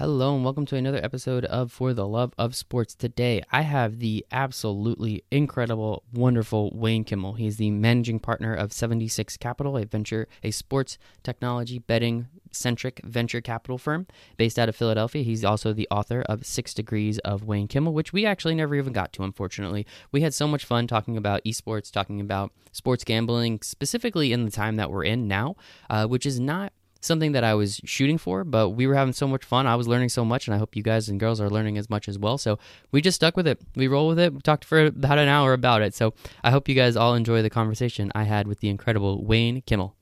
Hello and welcome to another episode of For the Love of Sports. Today I have the absolutely incredible, wonderful Wayne Kimmel. He's the managing partner of 76 Capital, a venture, a sports technology betting centric venture capital firm based out of Philadelphia. He's also the author of Six Degrees of Wayne Kimmel, which we actually never even got to, unfortunately. We had so much fun talking about esports, talking about sports gambling, specifically in the time that we're in now, uh, which is not something that I was shooting for, but we were having so much fun. I was learning so much, and I hope you guys and girls are learning as much as well. So we just stuck with it. We roll with it. We talked for about an hour about it. So I hope you guys all enjoy the conversation I had with the incredible Wayne Kimmel.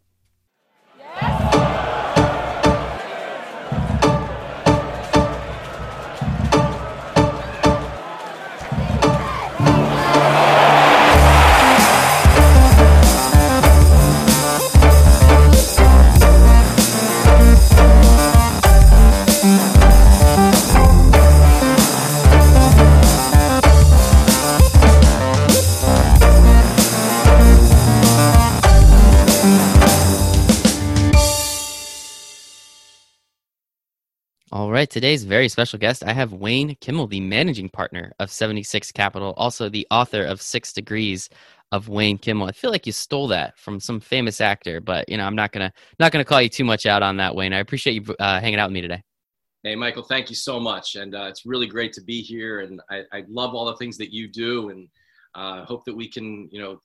Yes. Right, today's very special guest, I have Wayne Kimmel, the managing partner of 76 Capital, also the author of Six Degrees of Wayne Kimmel. I feel like you stole that from some famous actor, but you know, I'm not gonna not gonna call you too much out on that, Wayne. I appreciate you uh, hanging out with me today. Hey, Michael, thank you so much, and uh, it's really great to be here. And I, I, love all the things that you do, and uh, hope that we can, you know,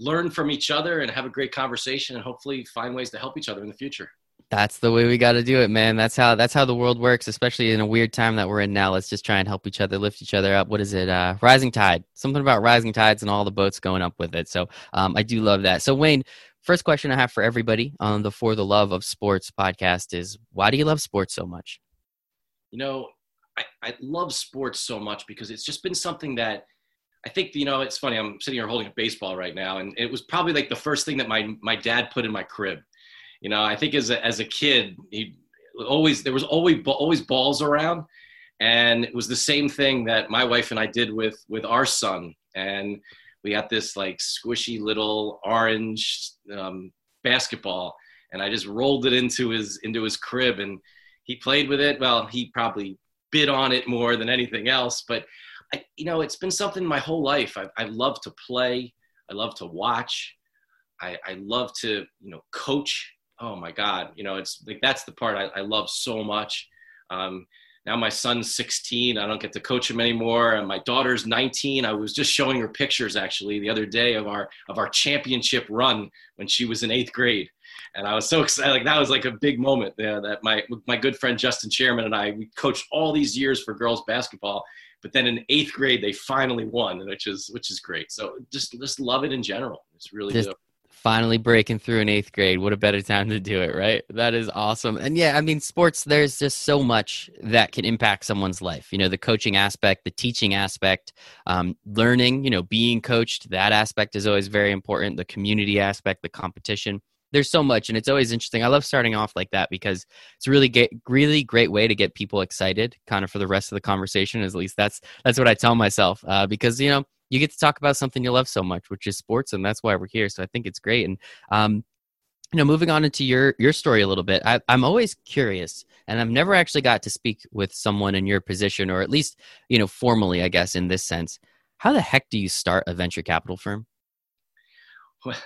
learn from each other and have a great conversation, and hopefully find ways to help each other in the future. That's the way we got to do it, man. That's how that's how the world works, especially in a weird time that we're in now. Let's just try and help each other, lift each other up. What is it? Uh, rising tide. Something about rising tides and all the boats going up with it. So um, I do love that. So Wayne, first question I have for everybody on the For the Love of Sports podcast is: Why do you love sports so much? You know, I, I love sports so much because it's just been something that I think you know. It's funny. I'm sitting here holding a baseball right now, and it was probably like the first thing that my my dad put in my crib you know, I think as a, as a kid, he always there was always always balls around, and it was the same thing that my wife and I did with with our son, and we got this like squishy little orange um, basketball, and I just rolled it into his into his crib, and he played with it. Well, he probably bit on it more than anything else, but I, you know, it's been something my whole life. I, I love to play. I love to watch. I, I love to, you know, coach oh my god you know it's like that's the part i, I love so much. Um, now my son's 16 i don't get to coach him anymore and my daughter's 19 i was just showing her pictures actually the other day of our of our championship run when she was in eighth grade. And i was so excited like that was like a big moment yeah, that my my good friend justin chairman and i we coached all these years for girls basketball but then in eighth grade they finally won which is which is great. So just just love it in general. It's really good finally breaking through in eighth grade. What a better time to do it, right? That is awesome. And yeah, I mean, sports, there's just so much that can impact someone's life. You know, the coaching aspect, the teaching aspect, um, learning, you know, being coached, that aspect is always very important. The community aspect, the competition. There's so much, and it's always interesting. I love starting off like that because it's really get, really great way to get people excited, kind of for the rest of the conversation. At least that's that's what I tell myself. Uh, because you know, you get to talk about something you love so much, which is sports, and that's why we're here. So I think it's great. And um, you know, moving on into your your story a little bit, I, I'm always curious, and I've never actually got to speak with someone in your position, or at least you know, formally, I guess, in this sense. How the heck do you start a venture capital firm? Well,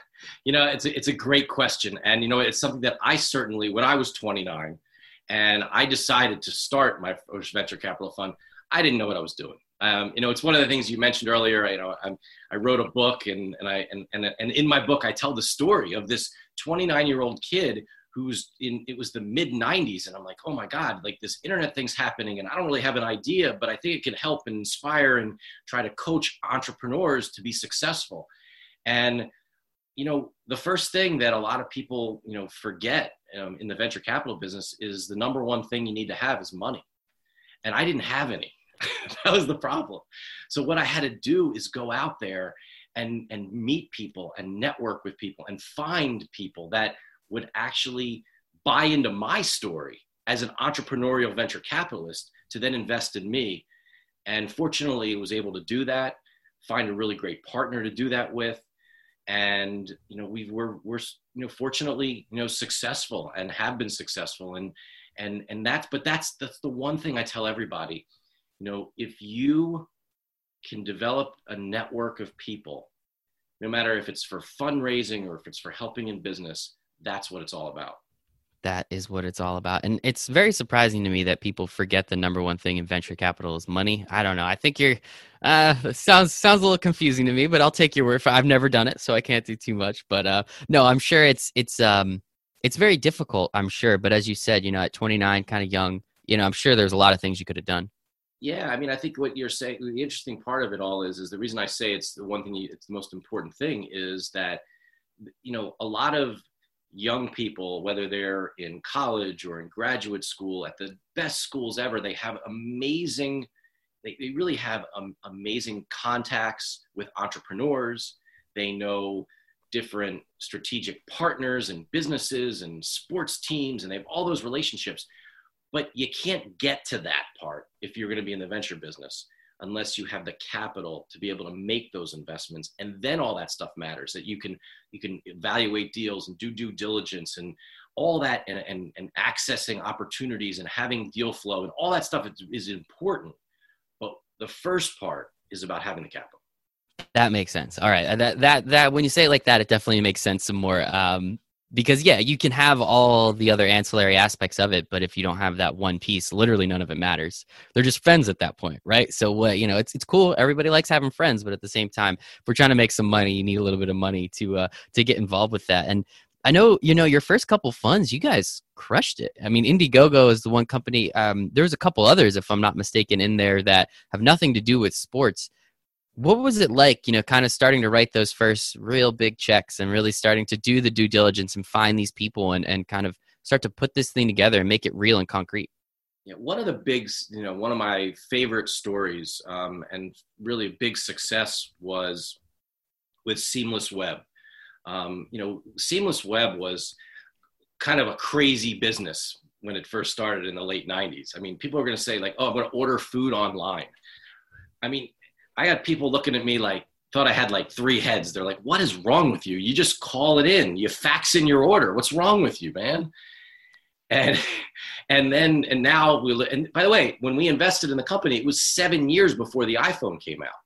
you know, it's a, it's a great question, and you know, it's something that I certainly, when I was 29, and I decided to start my first venture capital fund, I didn't know what I was doing. Um, you know, it's one of the things you mentioned earlier. You know, I'm, i wrote a book, and and I and, and and in my book, I tell the story of this 29 year old kid who's in. It was the mid 90s, and I'm like, oh my god, like this internet thing's happening, and I don't really have an idea, but I think it can help and inspire and try to coach entrepreneurs to be successful. And you know, the first thing that a lot of people you know forget um, in the venture capital business is the number one thing you need to have is money, and I didn't have any that was the problem. So what I had to do is go out there and and meet people and network with people and find people that would actually buy into my story as an entrepreneurial venture capitalist to then invest in me. And fortunately, was able to do that, find a really great partner to do that with. And you know, we were we're you know fortunately you know successful and have been successful. And and and that's but that's that's the one thing i tell everybody you know if you can develop a network of people no matter if it's for fundraising or if it's for helping in business that's what it's all about that is what it's all about. And it's very surprising to me that people forget the number one thing in venture capital is money. I don't know. I think you're uh sounds sounds a little confusing to me, but I'll take your word for. I've never done it, so I can't do too much. But uh no, I'm sure it's it's um it's very difficult, I'm sure. But as you said, you know, at 29, kind of young, you know, I'm sure there's a lot of things you could have done. Yeah, I mean, I think what you're saying, the interesting part of it all is, is the reason I say it's the one thing, you, it's the most important thing is that, you know, a lot of young people, whether they're in college or in graduate school, at the best schools ever, they have amazing, they, they really have um, amazing contacts with entrepreneurs. They know different strategic partners and businesses and sports teams, and they have all those relationships. But you can't get to that part if you're going to be in the venture business unless you have the capital to be able to make those investments. And then all that stuff matters that you can you can evaluate deals and do due diligence and all that and, and, and accessing opportunities and having deal flow and all that stuff is, is important. But the first part is about having the capital. That makes sense. All right. That that that when you say it like that it definitely makes sense some more. Um because yeah you can have all the other ancillary aspects of it but if you don't have that one piece literally none of it matters they're just friends at that point right so what you know it's it's cool everybody likes having friends but at the same time if we're trying to make some money you need a little bit of money to uh to get involved with that and I know, you know, your first couple funds, you guys crushed it. I mean, Indiegogo is the one company. Um, there's a couple others, if I'm not mistaken, in there that have nothing to do with sports what was it like you know kind of starting to write those first real big checks and really starting to do the due diligence and find these people and, and kind of start to put this thing together and make it real and concrete? Yeah one of the big you know one of my favorite stories um, and really big success was with SeamlessWeb. Um, you know SeamlessWeb was kind of a crazy business when it first started in the late 90s i mean people are going to say like oh i'm going to order food online. I mean I got people looking at me like, thought I had like three heads. They're like, what is wrong with you? You just call it in. You fax in your order. What's wrong with you, man? And and then and now we and by the way, when we invested in the company, it was seven years before the iPhone came out.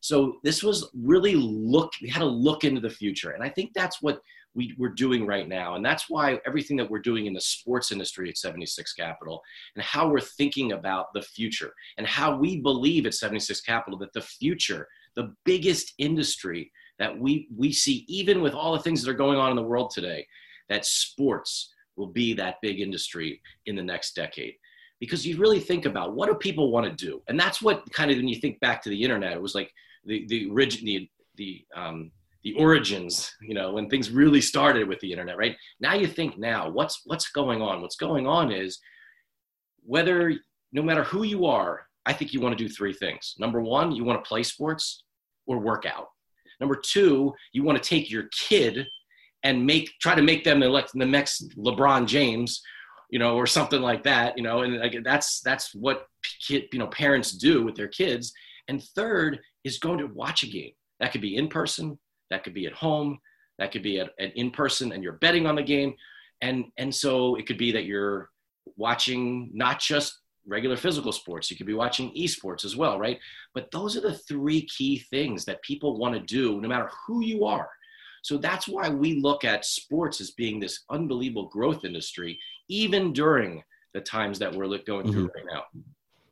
So this was really look. We had to look into the future, and I think that's what we, we're doing right now. And that's why everything that we're doing in the sports industry at 76 Capital and how we're thinking about the future and how we believe at 76 Capital that the future, the biggest industry that we, we see, even with all the things that are going on in the world today, that sports will be that big industry in the next decade because you really think about what do people want to do and that's what kind of when you think back to the internet it was like the the original the, the um, the origins you know when things really started with the internet right? Now you think now what's what's going on? What's going on is whether no matter who you are i think you want to do three things. Number one you want to play sports or work out. Number two you want to take your kid and make try to make them the, the next lebron james you know or something like that you know and that's that's what kid, you know parents do with their kids. And third is going to watch a game. That could be in person that could be at home. That could be at, at in person and you're betting on the game. And and so it could be that you're watching not just regular physical sports you could be watching esports as well right? But those are the three key things that people want to do no matter who you are. So that's why we look at sports as being this unbelievable growth industry even during the times that we're going through mm-hmm. right now.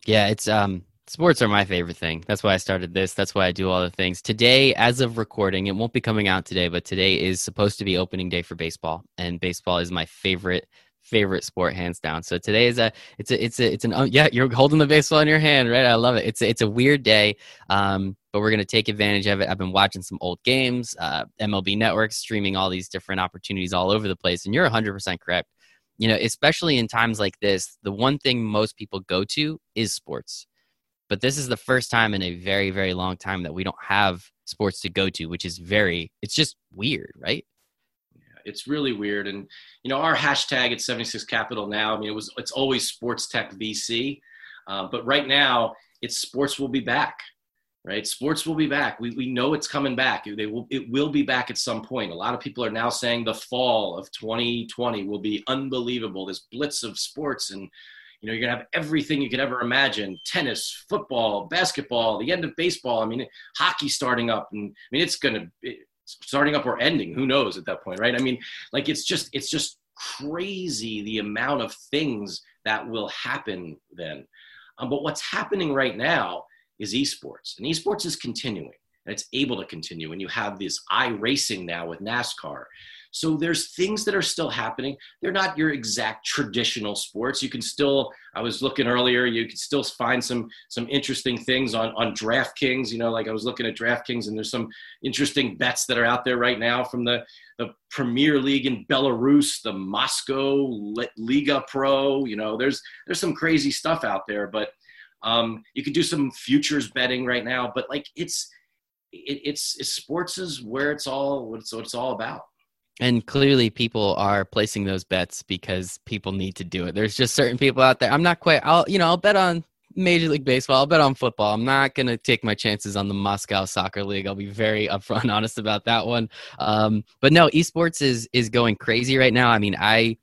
Yeah it's um Sports are my favorite thing. That's why I started this. That's why I do all the things. Today, as of recording, it won't be coming out today, but today is supposed to be opening day for baseball, and baseball is my favorite favorite sport hands down. So today is a it's a it's a it's an oh, yeah you're holding the baseball in your hand right. I love it. It's a, it's a weird day, um, but we're gonna take advantage of it. I've been watching some old games, uh, MLB Network streaming all these different opportunities all over the place, and you're 100 percent correct. You know, especially in times like this, the one thing most people go to is sports but this is the first time in a very, very long time that we don't have sports to go to, which is very, it's just weird, right? Yeah, it's really weird. And, you know, our hashtag at 76 Capital now, I mean, it was, it's always sports tech VC. Uh, but right now, it's sports will be back right? Sports will be back. We, we know it's coming back. They will, it will be back at some point. A lot of people are now saying the fall of 2020 will be unbelievable. This blitz of sports and you know, you're gonna have everything you could ever imagine: tennis, football, basketball, the end of baseball. I mean, hockey starting up, and I mean, it's gonna it, starting up or ending. Who knows at that point, right? I mean, like it's just it's just crazy the amount of things that will happen then. Um, but what's happening right now is esports, and esports is continuing, and it's able to continue. And you have this iRacing now with NASCAR. So there's things that are still happening. They're not your exact traditional sports. You can still, I was looking earlier, you can still find some some interesting things on on DraftKings. You know, like I was looking at DraftKings, and there's some interesting bets that are out there right now from the the Premier League in Belarus, the Moscow Liga Pro. You know, there's there's some crazy stuff out there, but um, you could do some futures betting right now. But like it's it, it's, it's sports is where it's all what it's, what it's all about and clearly people are placing those bets because people need to do it. There's just certain people out there. I'm not quite i'll you know i'll bet on major league baseball. I'll bet on football. I'm not going to take my chances on the moscow soccer league. I'll be very upfront honest about that one. Um, but no esports is is going crazy right now. I mean i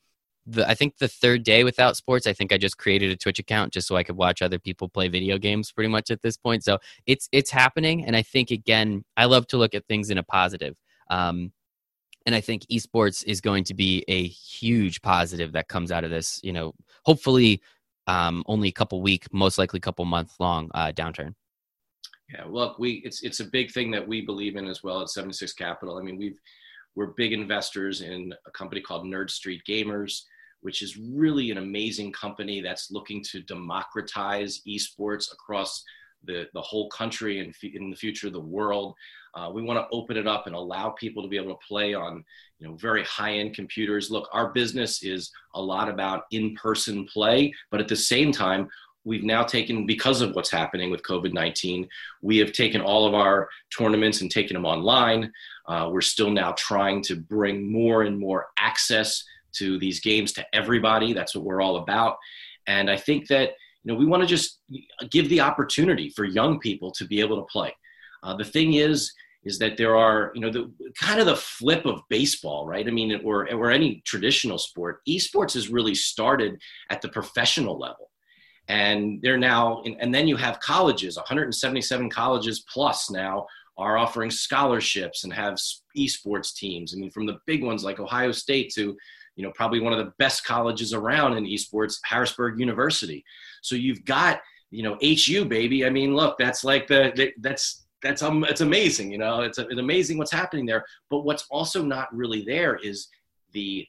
the, I think the third day without sports, I think I just created a Twitch account just so I could watch other people play video games pretty much at this point. So it's it's happening, and I think again, I love to look at things in a positive. Um, and I think esports is going to be a huge positive that comes out of this. You know, hopefully, um, only a couple week, most likely couple month long uh, downturn. Yeah, look, we it's it's a big thing that we believe in as well at 76 Capital. I mean, we've we're big investors in a company called Nerd Street Gamers, which is really an amazing company that's looking to democratize esports across the, the whole country and in the future the world. Uh, we want to open it up and allow people to be able to play on, you know, very high-end computers. Look, our business is a lot about in-person play, but at the same time, we've now taken because of what's happening with covid-19 we have taken all of our tournaments and taken them online. Uh, we're still now trying to bring more and more access to these games to everybody. That's what we're all about. And i think that you know we want to just give the opportunity for young people to be able to play. Uh, the thing is is that there are, you know, the kind of the flip of baseball, right? I mean, or, or any traditional sport, esports has really started at the professional level. And they're now, and then you have colleges, 177 colleges plus now are offering scholarships and have esports teams. I mean, from the big ones like Ohio State to, you know, probably one of the best colleges around in esports, Harrisburg University. So you've got, you know, HU baby. I mean, look, that's like the, that's that's um, it's amazing. You know, it's, it's amazing what's happening there. But what's also not really there is the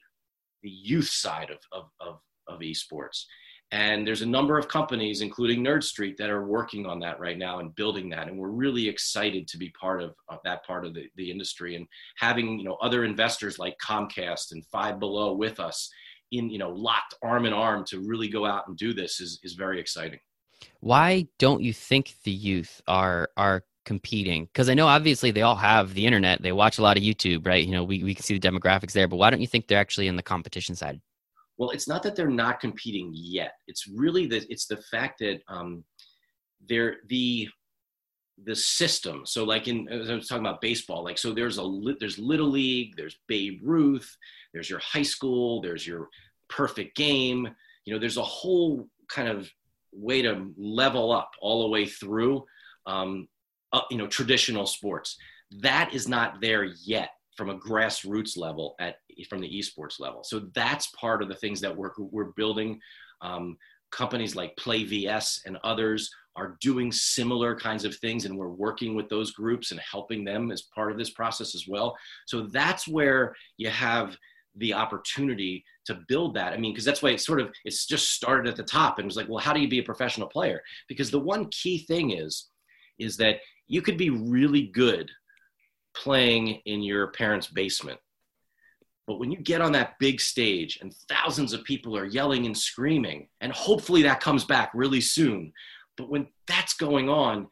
the youth side of of of, of esports. And there's a number of companies, including Nerd Street, that are working on that right now and building that. And we're really excited to be part of, of that part of the, the industry and having you know other investors like Comcast and Five Below with us in you know locked arm in arm to really go out and do this is is very exciting. Why don't you think the youth are are competing? Because I know obviously they all have the internet, they watch a lot of YouTube, right? You know, we, we can see the demographics there, but why don't you think they're actually in the competition side? Well, it's not that they're not competing yet. It's really that it's the fact that um, they're the the system. So, like in I was talking about baseball, like so there's a there's little league, there's Babe Ruth, there's your high school, there's your perfect game. You know, there's a whole kind of way to level up all the way through. Um, uh, you know traditional sports. That is not there yet from a grassroots level at from the esports level. So that's part of the things that we're, we're building. Um, companies like PlayVS and others are doing similar kinds of things and we're working with those groups and helping them as part of this process as well. So that's where you have the opportunity to build that. I mean because that's why it's sort of it's just started at the top and was like well how do you be a professional player? Because the one key thing is is that you could be really good playing in your parents' basement. But when you get on that big stage and thousands of people are yelling and screaming, and hopefully that comes back really soon. But when that's going on,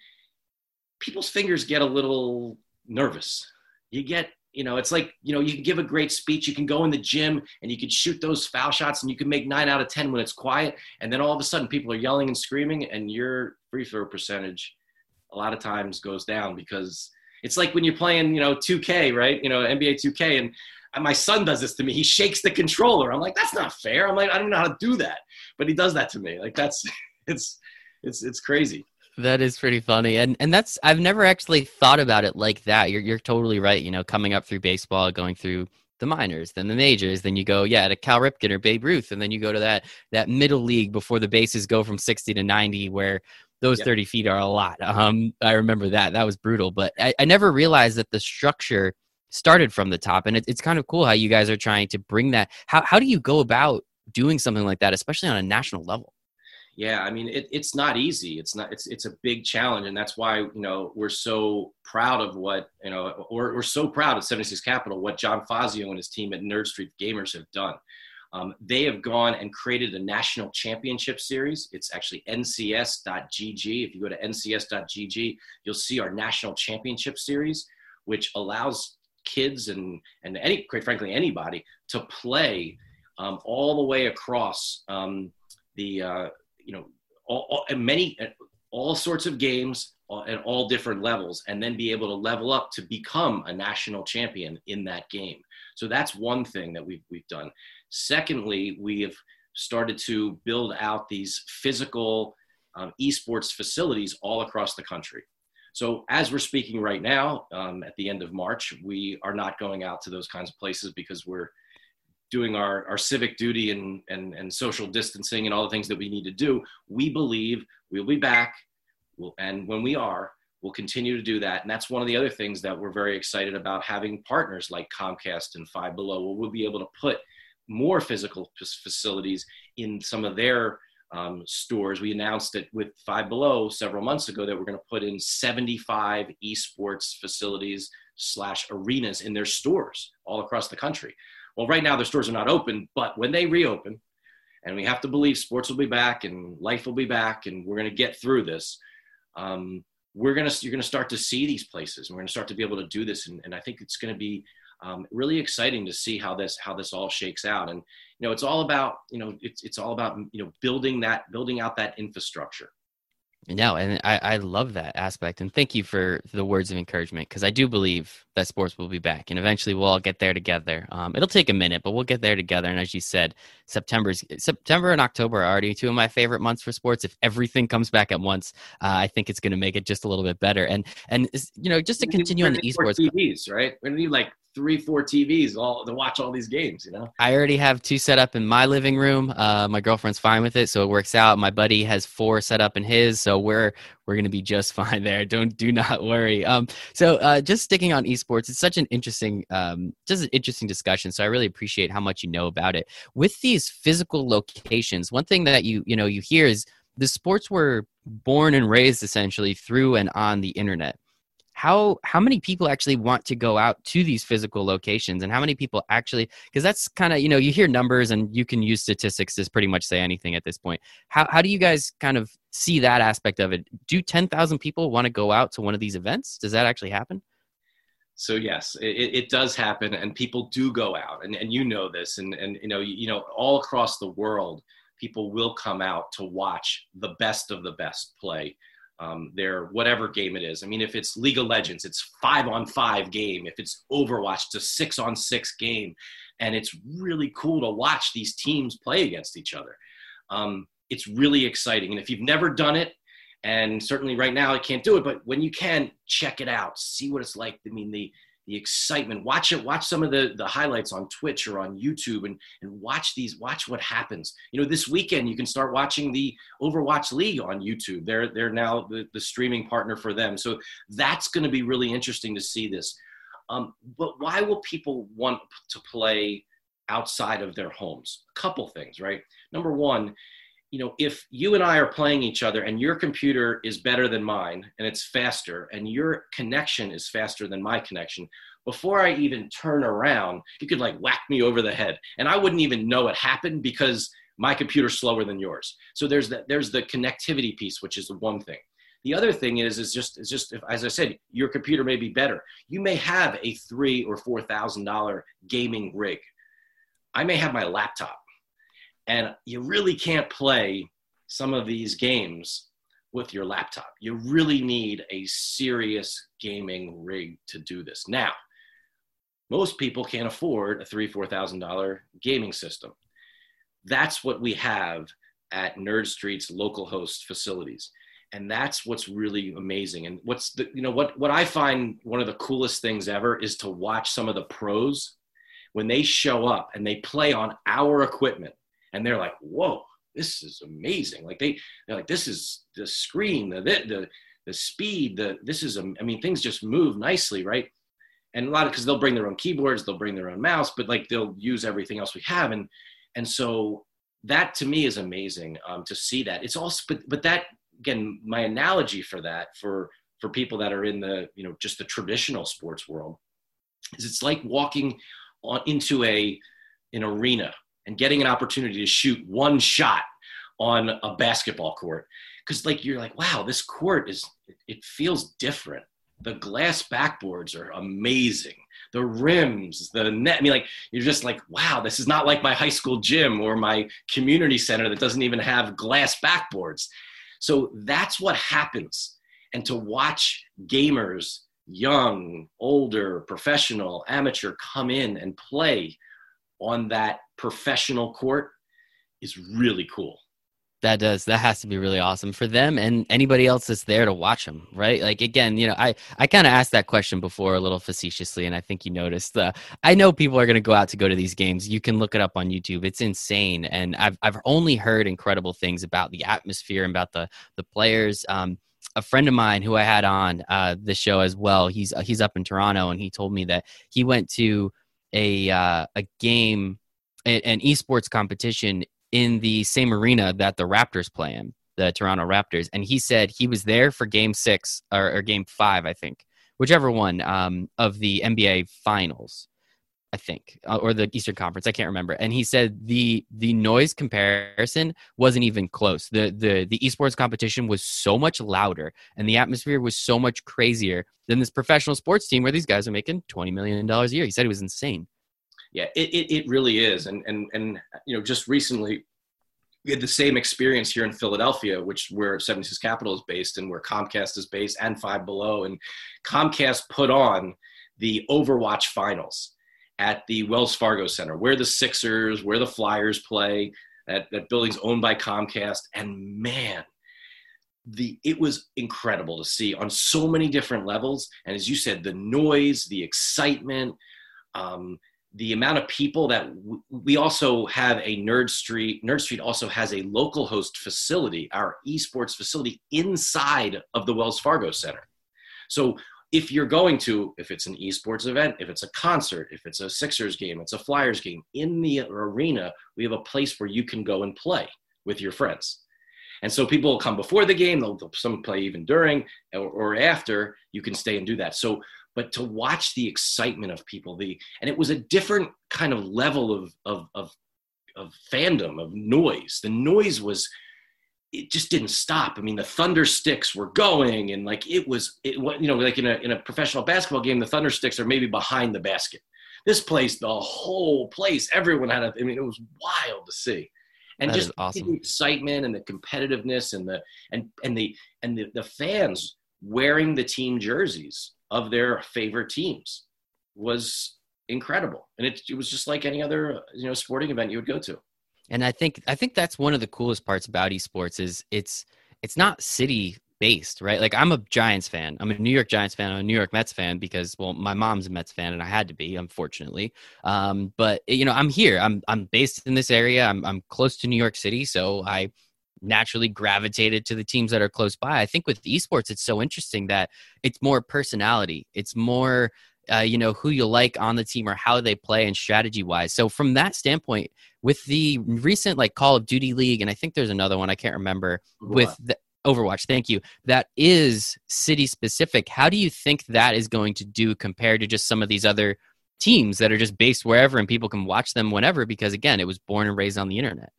people's fingers get a little nervous. You get, you know, it's like, you know, you can give a great speech, you can go in the gym and you can shoot those foul shots and you can make nine out of 10 when it's quiet. And then all of a sudden people are yelling and screaming and your free throw percentage a lot of times goes down because it's like when you're playing, you know, 2K, right? You know, NBA 2K, and my son does this to me. He shakes the controller. I'm like, that's not fair. I'm like, I don't know how to do that, but he does that to me. Like that's it's it's it's crazy. That is pretty funny. And and that's I've never actually thought about it like that. You're you're totally right. You know, coming up through baseball, going through the minors, then the majors, then you go, yeah, to Cal Ripken or Babe Ruth, and then you go to that that middle league before the bases go from 60 to 90, where those yep. 30 feet are a lot. Um, I remember that. That was brutal. But I, I never realized that the structure started from the top. And it, it's kind of cool how you guys are trying to bring that. How, how do you go about doing something like that, especially on a national level? Yeah, I mean, it, it's not easy. It's not. It's it's a big challenge, and that's why you know we're so proud of what you know, or we're so proud of 76 Capital what John Fazio and his team at Nerd Street Gamers have done. Um, they have gone and created a national championship series. It's actually ncs.gg. If you go to ncs.gg, you'll see our national championship series, which allows kids and and any, quite frankly, anybody to play um, all the way across um, the uh, you know, all, all many, all sorts of games at all different levels, and then be able to level up to become a national champion in that game. So that's one thing that we've we've done. Secondly, we have started to build out these physical um, esports facilities all across the country. So as we're speaking right now, um, at the end of March, we are not going out to those kinds of places because we're doing our, our civic duty and, and, and social distancing and all the things that we need to do, we believe we'll be back. We'll, and when we are, we'll continue to do that. And that's one of the other things that we're very excited about having partners like Comcast and Five Below, where we'll be able to put more physical facilities in some of their um, stores. We announced it with Five Below several months ago that we're going to put in 75 esports facilities slash arenas in their stores all across the country. Well, right now their stores are not open, but when they reopen, and we have to believe sports will be back and life will be back, and we're going to get through this. Um, we're gonna you're gonna start to see these places, and we're gonna start to be able to do this, and, and I think it's going to be um, really exciting to see how this how this all shakes out. And you know, it's all about you know it's it's all about you know building that building out that infrastructure. No, and I, I love that aspect. And thank you for the words of encouragement because I do believe that sports will be back and eventually we'll all get there together. Um, it'll take a minute, but we'll get there together. And as you said, September's September and October are already two of my favorite months for sports. If everything comes back at once, uh, I think it's going to make it just a little bit better. And and you know, just to continue on the esports, TVs, right? We need like three, four TVs all to watch all these games. You know, I already have two set up in my living room. Uh, my girlfriend's fine with it, so it works out. My buddy has four set up in his, so we're we're gonna be just fine there. Don't do not worry. Um, so uh, just sticking on esports, it's such an interesting, um, just an interesting discussion. So I really appreciate how much you know about it. With these physical locations, one thing that you you know you hear is the sports were born and raised essentially through and on the internet how how many people actually want to go out to these physical locations and how many people actually because that's kind of you know you hear numbers and you can use statistics to pretty much say anything at this point. How, how do you guys kind of see that aspect of it? Do 10000 people want to go out to one of these events? Does that actually happen? So yes it, it does happen and people do go out and, and you know this and, and you know you, you know all across the world people will come out to watch the best of the best play um, their whatever game it is. I mean, if it's League of Legends, it's five on five game. If it's Overwatch, it's a six on six game. And it's really cool to watch these teams play against each other. Um, it's really exciting. And if you've never done it, and certainly right now I can't do it, but when you can, check it out, see what it's like. I mean, the the excitement. Watch it. Watch some of the the highlights on Twitch or on YouTube, and and watch these. Watch what happens. You know, this weekend you can start watching the Overwatch League on YouTube. They're they're now the, the streaming partner for them. So that's going to be really interesting to see this. Um, but why will people want to play outside of their homes? A couple things, right? Number one, you know, if you and I are playing each other and your computer is better than mine and it's faster and your connection is faster than my connection, before I even turn around, you could like whack me over the head and I wouldn't even know it happened because my computer's slower than yours. So there's that there's the connectivity piece, which is the one thing. The other thing is is just is just as I said, your computer may be better. You may have a three or four thousand dollar gaming rig. I may have my laptop and you really can't play some of these games with your laptop. You really need a serious gaming rig to do this. Now, most people can't afford a three, four thousand dollar gaming system. That's what we have at Nerd Street's local host facilities. And that's what's really amazing. And what's the, you know, what, what I find one of the coolest things ever is to watch some of the pros when they show up and they play on our equipment and they're like, whoa, this is amazing. Like they, they're like, this is the screen, the, the, the speed, the, this is, I mean, things just move nicely. Right. And a lot of, cause they'll bring their own keyboards, they'll bring their own mouse, but like they'll use everything else we have. And, and so that to me is amazing um, to see that it's also, but, but that again, my analogy for that for, for people that are in the, you know, just the traditional sports world is it's like walking on, into a, an arena and getting an opportunity to shoot one shot on a basketball court. Because like you're like wow this court is it feels different. The glass backboards are amazing. The rims the net i mean like you're just like wow this is not like my high school gym or my community center that doesn't even have glass backboards. So that's what happens. And to watch gamers young older professional amateur come in and play on that professional court is really cool. That does. That has to be really awesome for them and anybody else that's there to watch them, right? Like again, you know, I I kind of asked that question before a little facetiously, and I think you noticed. Uh, I know people are going to go out to go to these games. You can look it up on YouTube. It's insane, and I've I've only heard incredible things about the atmosphere and about the the players. Um, a friend of mine who I had on uh, the show as well. He's he's up in Toronto, and he told me that he went to a uh, a game, an esports competition in the same arena that the Raptors play in, the Toronto Raptors, and he said he was there for Game Six or, or Game Five, I think, whichever one um, of the NBA Finals. I think, uh, or the Eastern Conference. I can't remember. And he said the the noise comparison wasn't even close. The the the esports competition was so much louder, and the atmosphere was so much crazier than this professional sports team where these guys are making twenty million dollars a year. He said it was insane. Yeah, it, it, it really is, and and and you know, just recently we had the same experience here in Philadelphia, which where 76 Capital is based and where Comcast is based and Five Below. And Comcast put on the Overwatch finals at the Wells Fargo Center, where the Sixers, where the Flyers play. That, that building's owned by Comcast. And man, the it was incredible to see on so many different levels. And as you said, the noise, the excitement, um, the amount of people that w- we also have a Nerd Street. Nerd Street also has a local host facility, our esports facility inside of the Wells Fargo Center. So if you're going to, if it's an esports event, if it's a concert, if it's a Sixers game, it's a Flyers game, in the arena, we have a place where you can go and play with your friends. And so people will come before the game, they'll, they'll some play even during or, or after, you can stay and do that. So, but to watch the excitement of people, the and it was a different kind of level of of of, of fandom, of noise. The noise was it just didn't stop. I mean, the thunder sticks were going, and like it was, it you know, like in a in a professional basketball game, the thunder sticks are maybe behind the basket. This place, the whole place, everyone had a. I mean, it was wild to see, and that just awesome. the excitement and the competitiveness and the and and the and the, the fans wearing the team jerseys of their favorite teams was incredible, and it, it was just like any other you know sporting event you would go to. And i think i think that's one of the coolest parts about esports is it's it's not city based right? Like i'm a giants fan. I'm a new york giants fan. I'm a new york mets fan because well my mom's a mets fan and i had to be unfortunately. Um, but you know i'm here. I'm i'm based in this area. I'm, I'm close to new york city. So i naturally gravitated to the teams that are close by. I think with esports it's so interesting that it's more personality. It's more uh, you know who you like on the team or how they play and strategy wise so from that standpoint with the recent like call of duty league and i think there's another one i can't remember with the overwatch thank you that is city specific how do you think that is going to do compared to just some of these other teams that are just based wherever and people can watch them whenever? Because again it was born and raised on the internet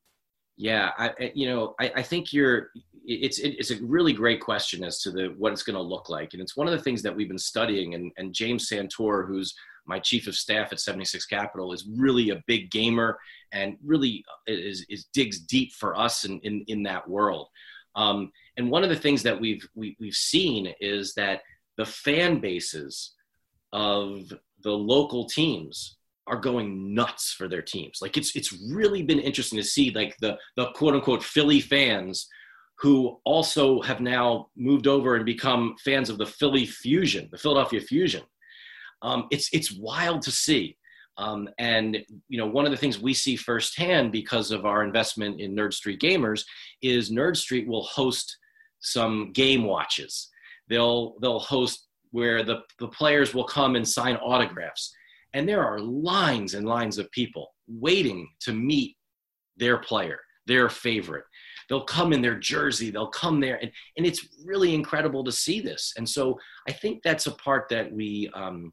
yeah I, you know I, I think you're it's it's a really great question as to the what it's going to look like. And it's one of the things that we've been studying and, and james santor who's my chief of staff at 76 capital is really a big gamer and really is, is digs deep for us in, in, in that world. Um, and one of the things that we've we, have we have seen is that the fan bases of the local teams are going nuts for their teams. Like it's it's really been interesting to see like the the quote unquote Philly fans who also have now moved over and become fans of the Philly Fusion, the Philadelphia Fusion. Um, it's it's wild to see. Um, and you know, one of the things we see firsthand because of our investment in Nerd Street Gamers is Nerd Street will host some game watches. They'll they'll host where the, the players will come and sign autographs. And there are lines and lines of people waiting to meet their player, their favorite. They'll come in their jersey, they'll come there, and, and it's really incredible to see this. And so I think that's a part that we, um,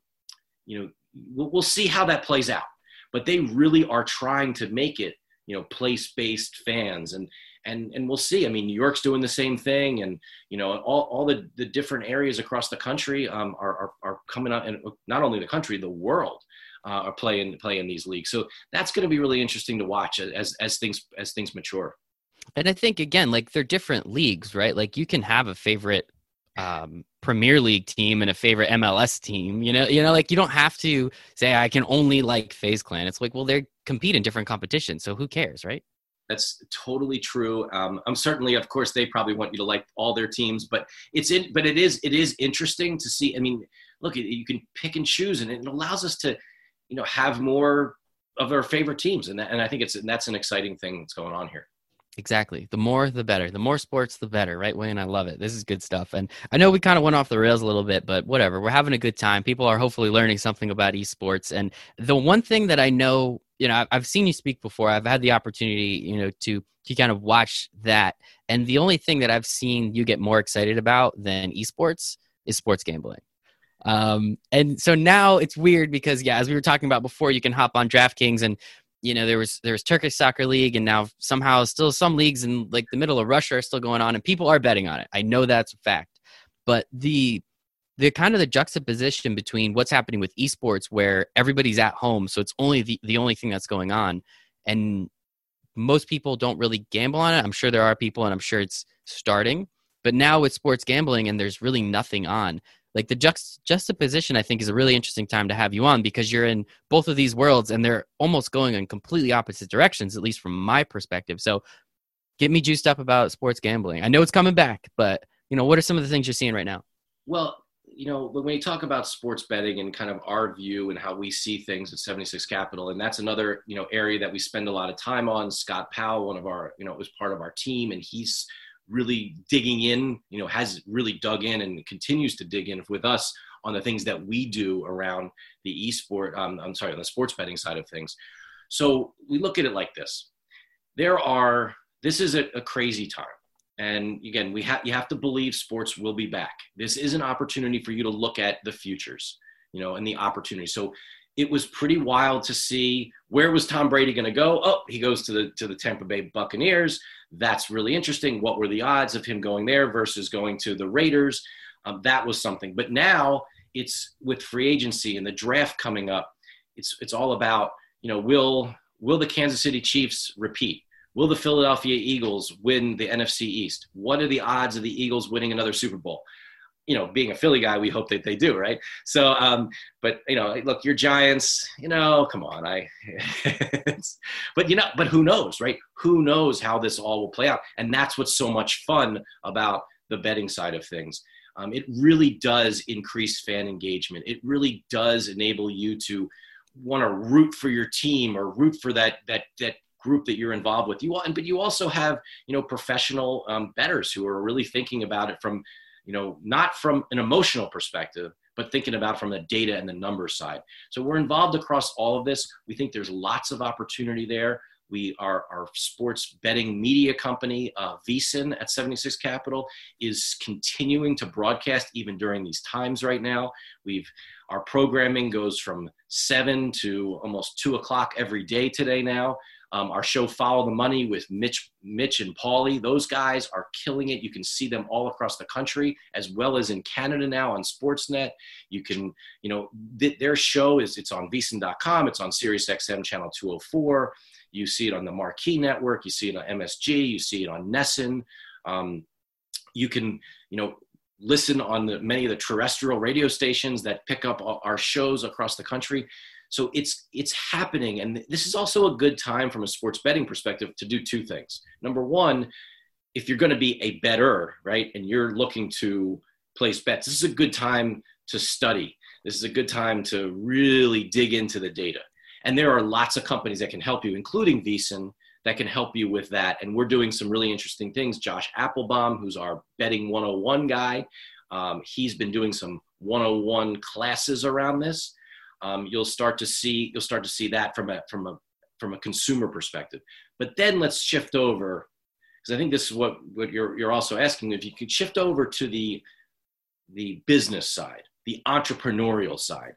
you know, we'll, we'll see how that plays out. But they really are trying to make it, you know, place-based fans, and and and we'll see. I mean, New York's doing the same thing, and you know, all, all the, the different areas across the country um, are, are, are coming up, and not only the country, the world uh, are playing playing these leagues. So that's going to be really interesting to watch as as things as things mature. And I think again, like they're different leagues, right? Like you can have a favorite um, Premier League team and a favorite MLS team. You know, you know, like you don't have to say I can only like FaZe Clan. It's like, well, they compete in different competitions, so who cares, right? That's totally true. Um, I'm certainly, of course, they probably want you to like all their teams, but it's in. But it is it is interesting to see. I mean, look, you can pick and choose, and it allows us to, you know, have more of our favorite teams, and that, and I think it's and that's an exciting thing that's going on here. Exactly. The more, the better. The more sports, the better, right, Wayne? I love it. This is good stuff. And I know we kind of went off the rails a little bit, but whatever. We're having a good time. People are hopefully learning something about esports. And the one thing that I know, you know, I've seen you speak before. I've had the opportunity, you know, to to kind of watch that. And the only thing that I've seen you get more excited about than esports is sports gambling. Um, and so now it's weird because yeah, as we were talking about before, you can hop on DraftKings and you know there was there was Turkish soccer league and now somehow still some leagues in like the middle of Russia are still going on and people are betting on it. I know that's a fact. But the the kind of the juxtaposition between what's happening with esports where everybody's at home so it's only the, the only thing that's going on and most people don't really gamble on it. I'm sure there are people and I'm sure it's starting. But now with sports gambling and there's really nothing on, like the juxt- juxtaposition i think is a really interesting time to have you on because you're in both of these worlds and they're almost going in completely opposite directions at least from my perspective so get me juiced up about sports gambling i know it's coming back but you know what are some of the things you're seeing right now well you know when you talk about sports betting and kind of our view and how we see things at 76 capital and that's another you know area that we spend a lot of time on scott powell one of our you know was part of our team and he's really digging in, you know, has really dug in and continues to dig in with us on the things that we do around the esport. Um, I'm sorry, on the sports betting side of things. So we look at it like this: there are. This is a, a crazy time, and again, we have you have to believe sports will be back. This is an opportunity for you to look at the futures, you know, and the opportunity. So it was pretty wild to see where was Tom Brady going to go. Oh, he goes to the to the Tampa Bay Buccaneers. That's really interesting. What were the odds of him going there versus going to the Raiders? Um, that was something. But now it's with free agency and the draft coming up. It's it's all about you know will will the Kansas City Chiefs repeat? Will the Philadelphia Eagles win the NFC East? What are the odds of the Eagles winning another Super Bowl? you know, being a Philly guy, we hope that they do, right? So, um, but you know, look, your Giants, you know, come on, I, but you know, but who knows, right? Who knows how this all will play out? And that's what's so much fun about the betting side of things. Um, it really does increase fan engagement. It really does enable you to want to root for your team or root for that that that group that you're involved with. You but you also have you know professional um, bettors who are really thinking about it from you know, not from an emotional perspective, but thinking about from the data and the numbers side. So we're involved across all of this. We think there's lots of opportunity there. We are our sports betting media company, uh, VSiN at 76 Capital, is continuing to broadcast even during these times right now. We've our programming goes from seven to almost two o'clock every day today now. Um, our show Follow the Money with Mitch, Mitch and Paulie, those guys are killing it. You can see them all across the country as well as in Canada now on Sportsnet. You can, you know, th- their show is it's on VSiN.com. It's on SiriusXM channel 204. You see it on the Marquee Network. You see it on MSG. You see it on NESN. Um, you can you know listen on the many of the terrestrial radio stations that pick up our shows across the country so it's it's happening and this is also a good time from a sports betting perspective to do two things number one if you're going to be a bettor right and you're looking to place bets this is a good time to study this is a good time to really dig into the data and there are lots of companies that can help you including VSiN that can help you with that. And we're doing some really interesting things. Josh Appelbaum, who's our betting 101 guy, um, he's been doing some 101 classes around this. Um, you'll start to see you'll start to see that from a from a from a consumer perspective. But then let's shift over because I think this is what what you're you're also asking. If you could shift over to the the business side, the entrepreneurial side,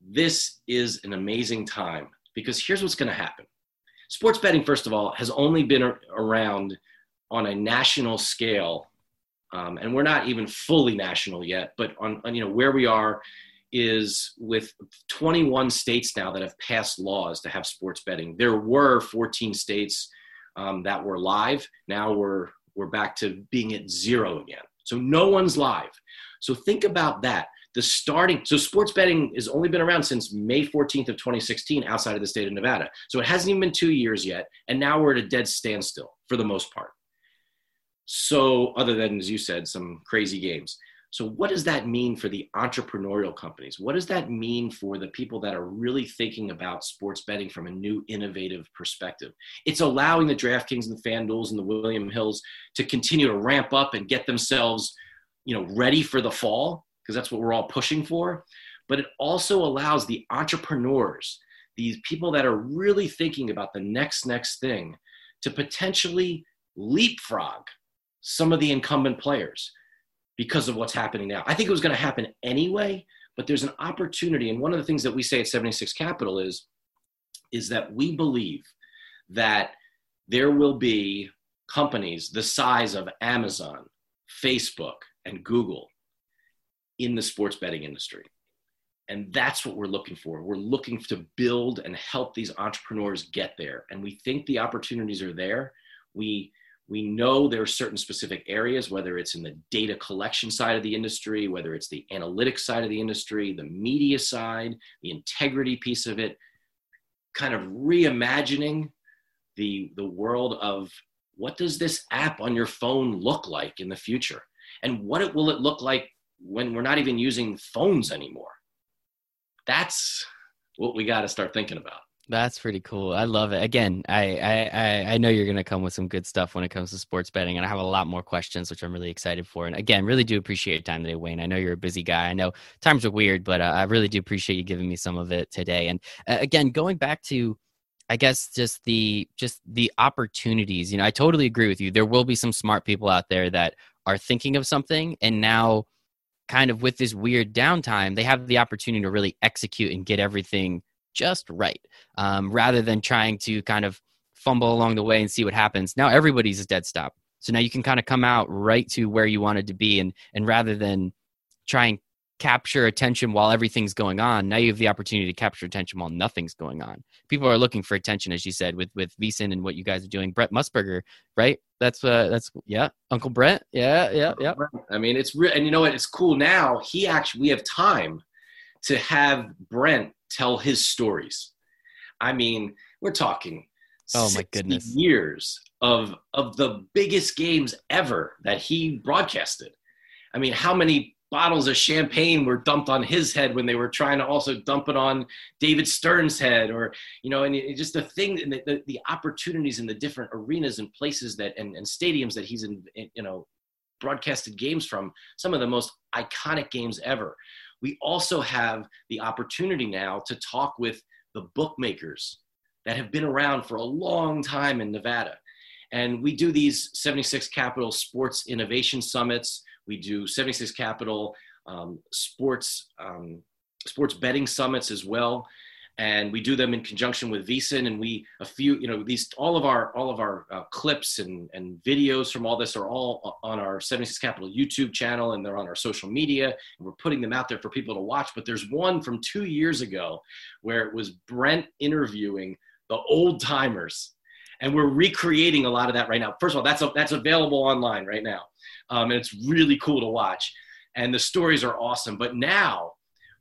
this is an amazing time because here's what's going to happen sports betting, first of all, has only been around on a national scale, um, and we're not even fully national yet. But on, on, you know where we are is with 21 states now that have passed laws to have sports betting. There were 14 states um, that were live. Now we're we're back to being at zero again. So no one's live. So think about that the starting so sports betting has only been around since may 14th of 2016 outside of the state of nevada so it hasn't even been two years yet and now we're at a dead standstill for the most part so other than as you said some crazy games so what does that mean for the entrepreneurial companies? What does that mean for the people that are really thinking about sports betting from a new innovative perspective? It's allowing the draftkings and the fanduels and the william hills to continue to ramp up and get themselves you know ready for the fall because that's what we're all pushing for. But it also allows the entrepreneurs, these people that are really thinking about the next next thing, to potentially leapfrog some of the incumbent players because of what's happening now. I think it was going to happen anyway, but there's an opportunity. And one of the things that we say at 76 Capital is, is that we believe that there will be companies the size of Amazon, Facebook, and Google in the sports betting industry. And that's what we're looking for. We're looking to build and help these entrepreneurs get there. And we think the opportunities are there. We we know there are certain specific areas, whether it's in the data collection side of the industry, whether it's the analytics side of the industry, the media side, the integrity piece of it, kind of reimagining the, the world of what does this app on your phone look like in the future? And what will it look like when we're not even using phones anymore. That's what we got to start thinking about. That's pretty cool. I love it. Again, I, I I know you're gonna come with some good stuff when it comes to sports betting, and I have a lot more questions, which I'm really excited for. And again, really do appreciate your time today, Wayne. I know you're a busy guy. I know times are weird, but uh, I really do appreciate you giving me some of it today. And uh, again, going back to, I guess just the just the opportunities. You know, I totally agree with you. There will be some smart people out there that are thinking of something, and now kind of with this weird downtime, they have the opportunity to really execute and get everything just right um, rather than trying to kind of fumble along the way and see what happens. Now everybody's a dead stop. So now you can kind of come out right to where you wanted to be and and rather than try and capture attention while everything's going on. Now you have the opportunity to capture attention while nothing's going on. People are looking for attention, as you said, with with VSiN and what you guys are doing. Brent Musburger, right? That's uh, that's yeah, Uncle Brent. Yeah, yeah, yeah. I mean, it's real, and you know what? It's cool now. He actually, we have time to have Brent tell his stories. I mean, we're talking. Oh my goodness! Years of of the biggest games ever that he broadcasted. I mean, how many bottles of champagne were dumped on his head when they were trying to also dump it on David Stern's head or you know and it, just the thing the, the, the, opportunities in the different arenas and places that and, and stadiums that he's in, in you know broadcasted games from some of the most iconic games ever we also have the opportunity now to talk with the bookmakers that have been around for a long time in Nevada. And we do these 76 capital sports innovation summits. We do 76 Capital um, sports um, sports betting summits as well, and we do them in conjunction with VSiN. And we a few you know these all of our all of our uh, clips and and videos from all this are all on our 76 Capital YouTube channel, and they're on our social media. And we're putting them out there for people to watch. But there's one from two years ago where it was Brent interviewing the old timers and we're recreating a lot of that right now. First of all, that's a, that's available online right now, um, and it's really cool to watch. And the stories are awesome. But now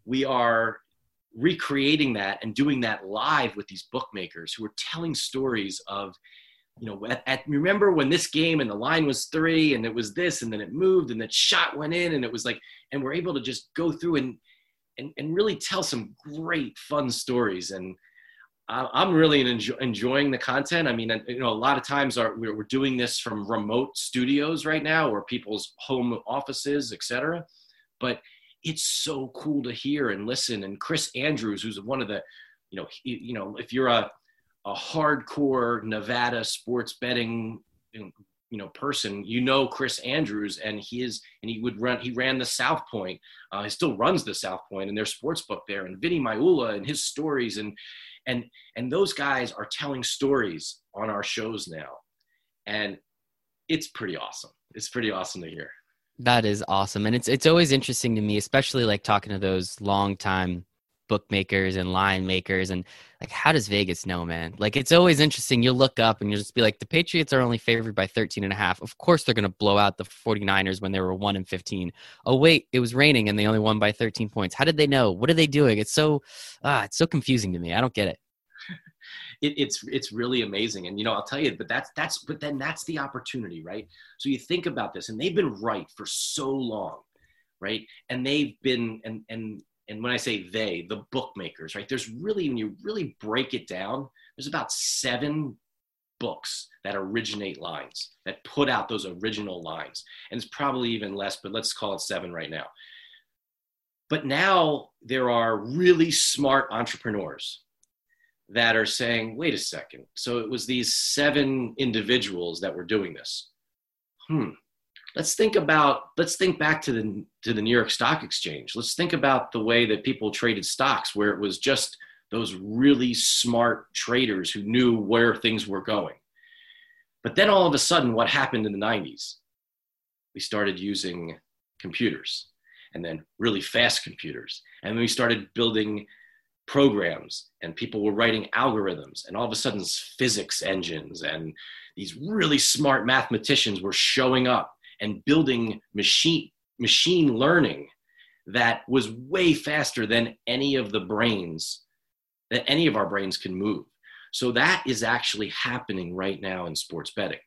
we are recreating that and doing that live with these bookmakers who are telling stories of you know, at, at, remember when this game and the line was three and it was this and then it moved and that shot went in and it was like, and we're able to just go through and, and, and really tell some great fun stories. And I'm really enjoy, enjoying the content. I mean, you know, a lot of times we're, we're doing this from remote studios right now or people's home offices, etc. But it's so cool to hear and listen. And Chris Andrews, who's one of the, you know, you know, if you're a, a hardcore Nevada sports betting, you know, person, you know Chris Andrews, and he is, and he would run. He ran the South Point. Uh, he still runs the South Point and their sports book there, and Vinny Magliulo and his stories, and and and those guys are telling stories on our shows now, and it's pretty awesome. It's pretty awesome to hear. That is awesome, and it's it's always interesting to me, especially like talking to those long time bookmakers and line makers and like how does vegas know man? Like it's always interesting you'll look up and you'll just be like the patriots are only favored by 13 and a half. Of course they're to blow out the 49ers when they were 1 and 15 oh wait it was raining and they only won by 13 points. How did they know? What are they doing? It's so ah it's so confusing to me. I don't get it it, it's it's really amazing and you know i'll tell you but that's that's but then that's the opportunity right so you think about this and they've been right for so long right and they've been and and and when I say they, the bookmakers, right? There's really, when you really break it down, there's about seven books that originate lines, that put out those original lines. And it's probably even less, but let's call it seven right now. But now there are really smart entrepreneurs that are saying, wait a second. So it was these seven individuals that were doing this. Hmm, let's think about let's think back to the to the New York Stock Exchange. Let's think about the way that people traded stocks where it was just those really smart traders who knew where things were going. But then all of a sudden what happened in the 90s? We started using computers and then really fast computers. And we started building programs and people were writing algorithms and all of a sudden physics engines and these really smart mathematicians were showing up and building machine machine learning that was way faster than any of the brains that any of our brains can move. So that is actually happening right now in sports betting.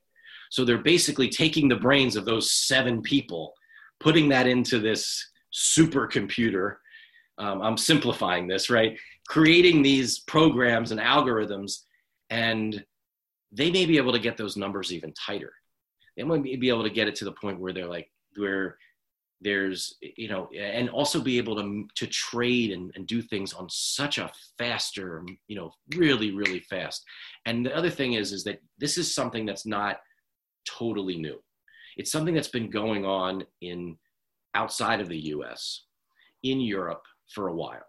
So they're basically taking the brains of those seven people, putting that into this supercomputer. Um, I'm simplifying this, right? Creating these programs and algorithms, and they may be able to get those numbers even tighter. They might be able to get it to the point where they're like where there's you know and also be able to to trade and, and do things on such a faster you know really really fast. And the other thing is is that this is something that's not totally new. It's something that's been going on in outside of the us in europe for a while.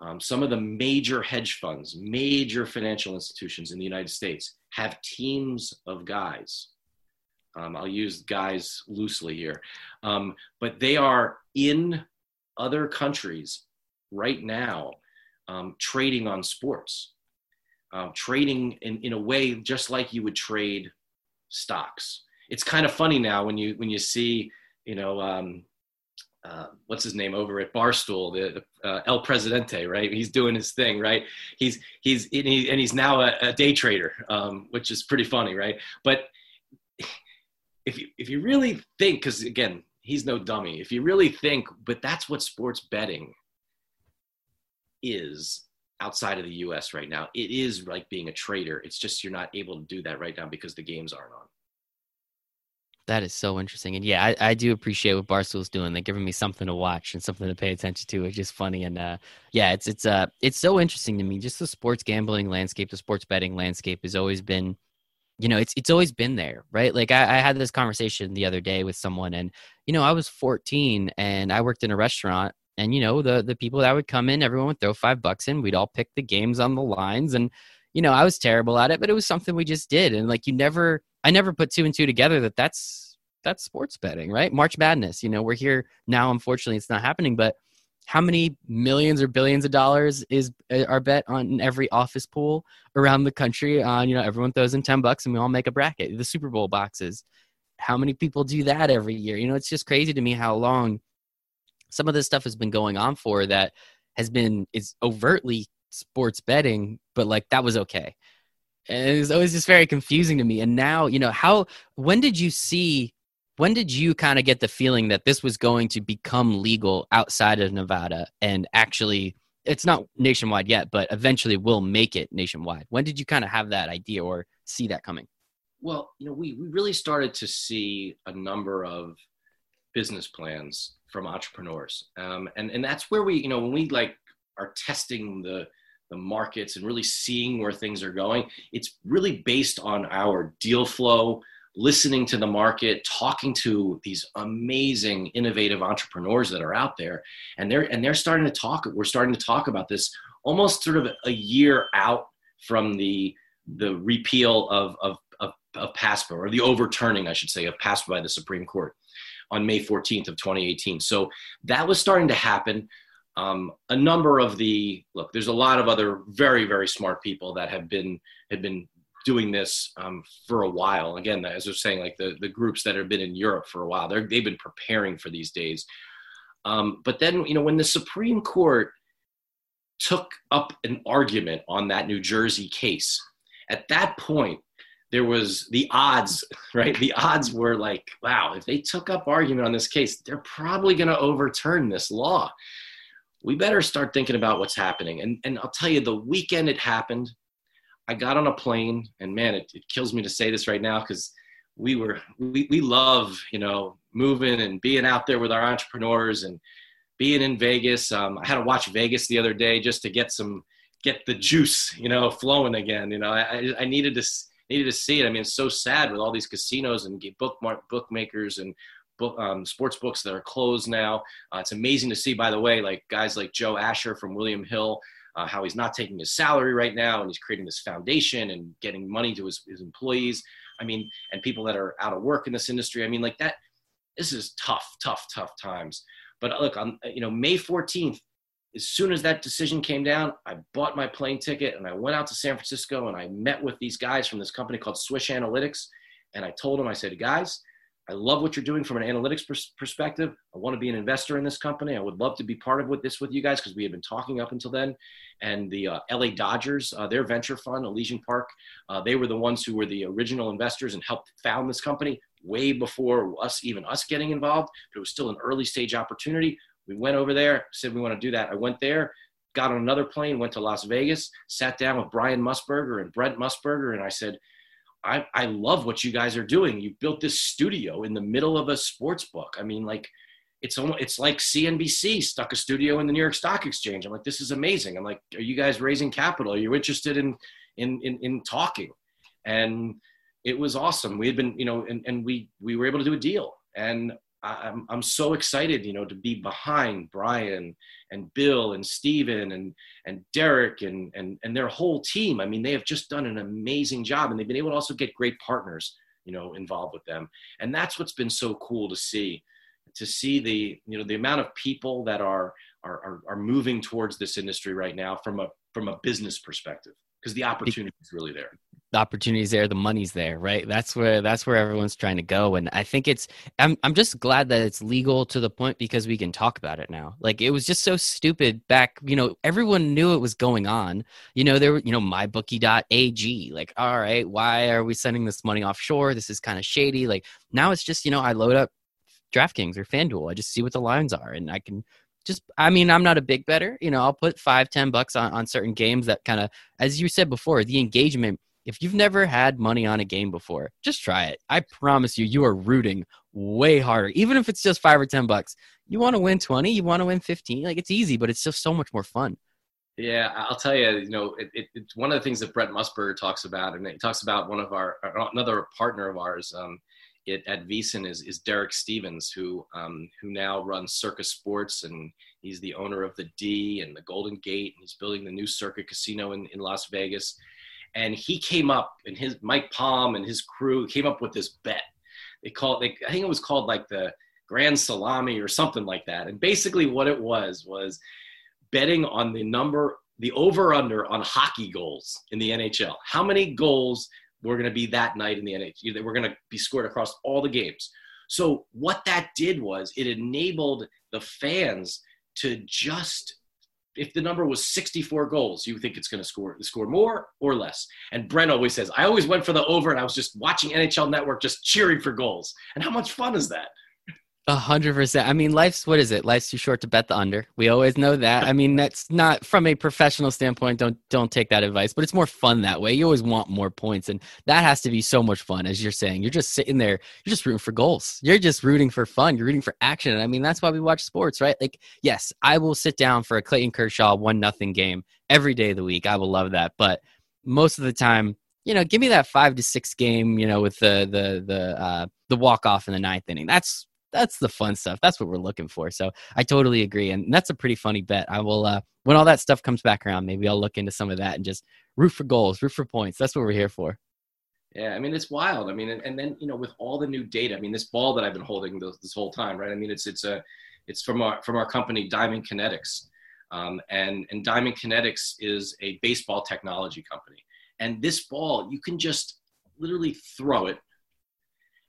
Um, some of the major hedge funds major financial institutions in the united states have teams of guys. Um, I'll use guys loosely here, um, but they are in other countries right now um, trading on sports, um, trading in, in a way just like you would trade stocks. It's kind of funny now when you when you see you know um, uh, what's his name over at Barstool, the uh, El Presidente, right? He's doing his thing, right? He's he's and, he, and he's now a, a day trader, um, which is pretty funny, right? But if you if you really think, because again, he's no dummy. If you really think, but that's what sports betting is outside of the U.S. right now. It is like being a trader. It's just you're not able to do that right now because the games aren't on. That is so interesting. And yeah, I, I do appreciate what Barstool's doing. They're giving me something to watch and something to pay attention to, which is funny. And uh, yeah, it's it's uh it's so interesting to me. Just the sports gambling landscape, the sports betting landscape has always been you know it's it's always been there right like I, I, had this conversation the other day with someone and you know i was 14 and i worked in a restaurant and you know the the people that would come in everyone would throw five bucks in we'd all pick the games on the lines and you know i was terrible at it but it was something we just did and like you never i never put two and two together that that's that's sports betting right? March madness you know we're here now unfortunately it's not happening but how many millions or billions of dollars is uh, our bet on every office pool around the country on you know everyone throws in 10 bucks and we all make a bracket the super bowl boxes. How many people do that every year? You know it's just crazy to me how long some of this stuff has been going on for that has been is overtly sports betting but like that was okay and it was always just very confusing to me and now you know how when did you see when did you kind of get the feeling that this was going to become legal outside of Nevada and actually it's not nationwide yet, but eventually will make it nationwide? When did you kind of have that idea or see that coming? Well, you know, we, we really started to see a number of business plans from entrepreneurs. Um, and, and that's where we, you know, when we like are testing the, the markets and really seeing where things are going, it's really based on our deal flow, listening to the market, talking to these amazing, innovative entrepreneurs that are out there, and they're and they're starting to talk. We're starting to talk about this almost sort of a year out from the the repeal of of of, of PASPA or the overturning, I should say, of PASPA by the Supreme Court on May 14th of 2018. So that was starting to happen. Um, a number of the look, there's a lot of other very very smart people that have been have been doing this um, for a while. Again, as I was saying, like the, the groups that have been in Europe for a while, they're, they've been preparing for these days. Um, but then, you know, when the Supreme Court took up an argument on that New Jersey case, at that point, there was the odds, right? The odds were like, wow, if they took up argument on this case, they're probably going to overturn this law. We better start thinking about what's happening. And, and I'll tell you, the weekend it happened, I got on a plane, and man, it, it kills me to say this right now because we were we, we love you know moving and being out there with our entrepreneurs and being in Vegas. Um, I had to watch Vegas the other day just to get some get the juice you know flowing again. You know, I, I needed to needed to see it. I mean, it's so sad with all these casinos and bookmark bookmakers and book, um, sports books that are closed now. Uh, it's amazing to see, by the way, like guys like Joe Asher from William Hill uh, how he's not taking his salary right now and he's creating this foundation and getting money to his, his employees. I mean, and people that are out of work in this industry. I mean, like that, this is tough, tough, tough times. But uh, look, on you know May 14th, as soon as that decision came down, I bought my plane ticket and I went out to San Francisco and I met with these guys from this company called Swish Analytics. And I told them, I said, guys, I love what you're doing from an analytics pers- perspective. I want to be an investor in this company. I would love to be part of with this with you guys because we had been talking up until then. And the uh, LA Dodgers, uh, their venture fund, Elysian Park, uh, they were the ones who were the original investors and helped found this company way before us, even us getting involved. But it was still an early stage opportunity. We went over there, said we want to do that. I went there, got on another plane, went to Las Vegas, sat down with Brian Musburger and Brent Musburger, and I said, I, I love what you guys are doing. You built this studio in the middle of a sports book. I mean, like, it's almost, it's like CNBC stuck a studio in the New York Stock Exchange. I'm like, this is amazing. I'm like, are you guys raising capital? Are you interested in in in, in talking? And it was awesome. We had been, you know, and, and we we were able to do a deal. And I'm I'm so excited, you know, to be behind Brian and Bill and Steven and and Derek and and and their whole team. I mean, they have just done an amazing job, and they've been able to also get great partners, you know, involved with them. And that's what's been so cool to see, to see the you know the amount of people that are are are, are moving towards this industry right now from a from a business perspective because the opportunity is really there. The opportunities there the money's there right? That's where that's where everyone's trying to go. And i think it's i'm i'm just glad that it's legal to the point because we can talk about it now. Like it was just so stupid back you know everyone knew it was going on. You know there you know mybookie.ag like all right why are we sending this money offshore? This is kind of shady. Like now it's just you know i load up DraftKings or FanDuel. I just see what the lines are and I can just i mean i'm not a big bettor you know i'll put five ten bucks on, on certain games that kind of as you said before the engagement if you've never had money on a game before, just try it. I promise you, you are rooting way harder. Even if it's just five or 10 bucks, you want to win 20, you want to win 15. Like it's easy, but it's just so much more fun. Yeah, I'll tell you, you know, it, it, it's one of the things that Brent Musburger talks about, and he talks about one of our, another partner of ours um, it, at VSiN is, is Derek Stevens, who, um, who now runs Circa Sports, and he's the owner of the D and the Golden Gate, and he's building the new Circa Casino in, in Las Vegas and he came up and his Mike Palm and his crew came up with this bet. They call it, they, I think it was called like the grand salami or something like that. And basically, what it was was betting on the number, the over under on hockey goals in the NHL. How many goals were going to be that night in the NHL? Were going to be scored across all the games. So, what that did was it enabled the fans to just if the number was 64 goals, you think it's going to score score more or less. And Brent always says, I always went for the over, and I was just watching NHL Network, just cheering for goals. And how much fun is that? A hundred percent. I mean, life's what is it? Life's too short to bet the under. We always know that. I mean, that's not from a professional standpoint. Don't don't take that advice, but it's more fun that way. You always want more points, and that has to be so much fun. As you're saying, you're just sitting there, you're just rooting for goals. You're just rooting for fun. You're rooting for action. And I mean, that's why we watch sports, right? Like, yes, I will sit down for a Clayton Kershaw one nothing game every day of the week. I will love that, but most of the time, you know, give me that five to six game, you know, with the the the uh, the walk off in the ninth inning. That's that's the fun stuff. That's what we're looking for. So I totally agree, and that's a pretty funny bet. I will uh, when all that stuff comes back around, maybe I'll look into some of that and just root for goals, root for points. That's what we're here for. Yeah, I mean it's wild. I mean, and, and then you know with all the new data, I mean this ball that I've been holding this, this whole time, right? I mean it's it's a it's from our from our company Diamond Kinetics, um, and and Diamond Kinetics is a baseball technology company. And this ball, you can just literally throw it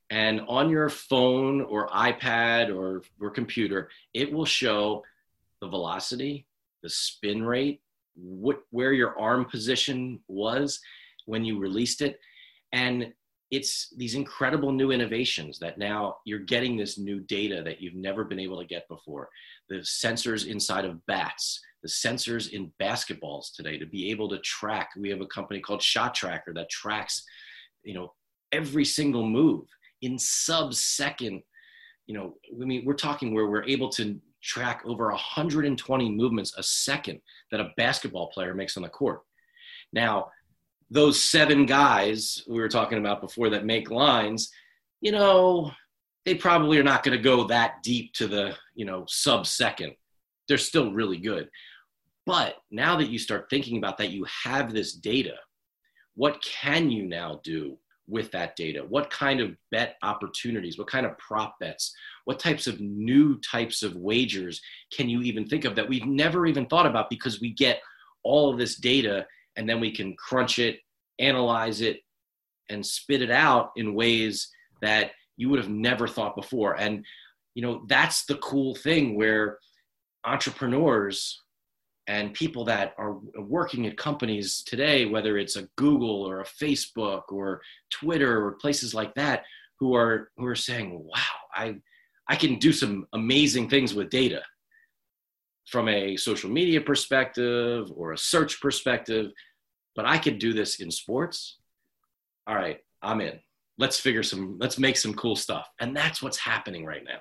and on your phone or iPad or, or computer, it will show the velocity, the spin rate, what, where your arm position was when you released it. And it's these incredible new innovations that now you're getting this new data that you've never been able to get before. The sensors inside of bats, the sensors in basketballs today to be able to track. We have a company called Shot Tracker that tracks, you know, every single move in sub second you know i mean we're talking where we're able to track over 120 movements a second that a basketball player makes on the court. Now those seven guys we were talking about before that make lines you know they probably are not going to go that deep to the you know sub second. They're still really good. But now that you start thinking about that you have this data. What can you now do with that data? What kind of bet opportunities, what kind of prop bets, what types of new types of wagers can you even think of that we've never even thought about because we get all of this data and then we can crunch it, analyze it, and spit it out in ways that you would have never thought before. And, you know, that's the cool thing where entrepreneurs and people that are working at companies today, whether it's a Google or a Facebook or Twitter or places like that, who are who are saying, "Wow, I I can do some amazing things with data." From a social media perspective or a search perspective, but I could do this in sports. All right, I'm in. Let's figure some, let's make some cool stuff. And that's what's happening right now.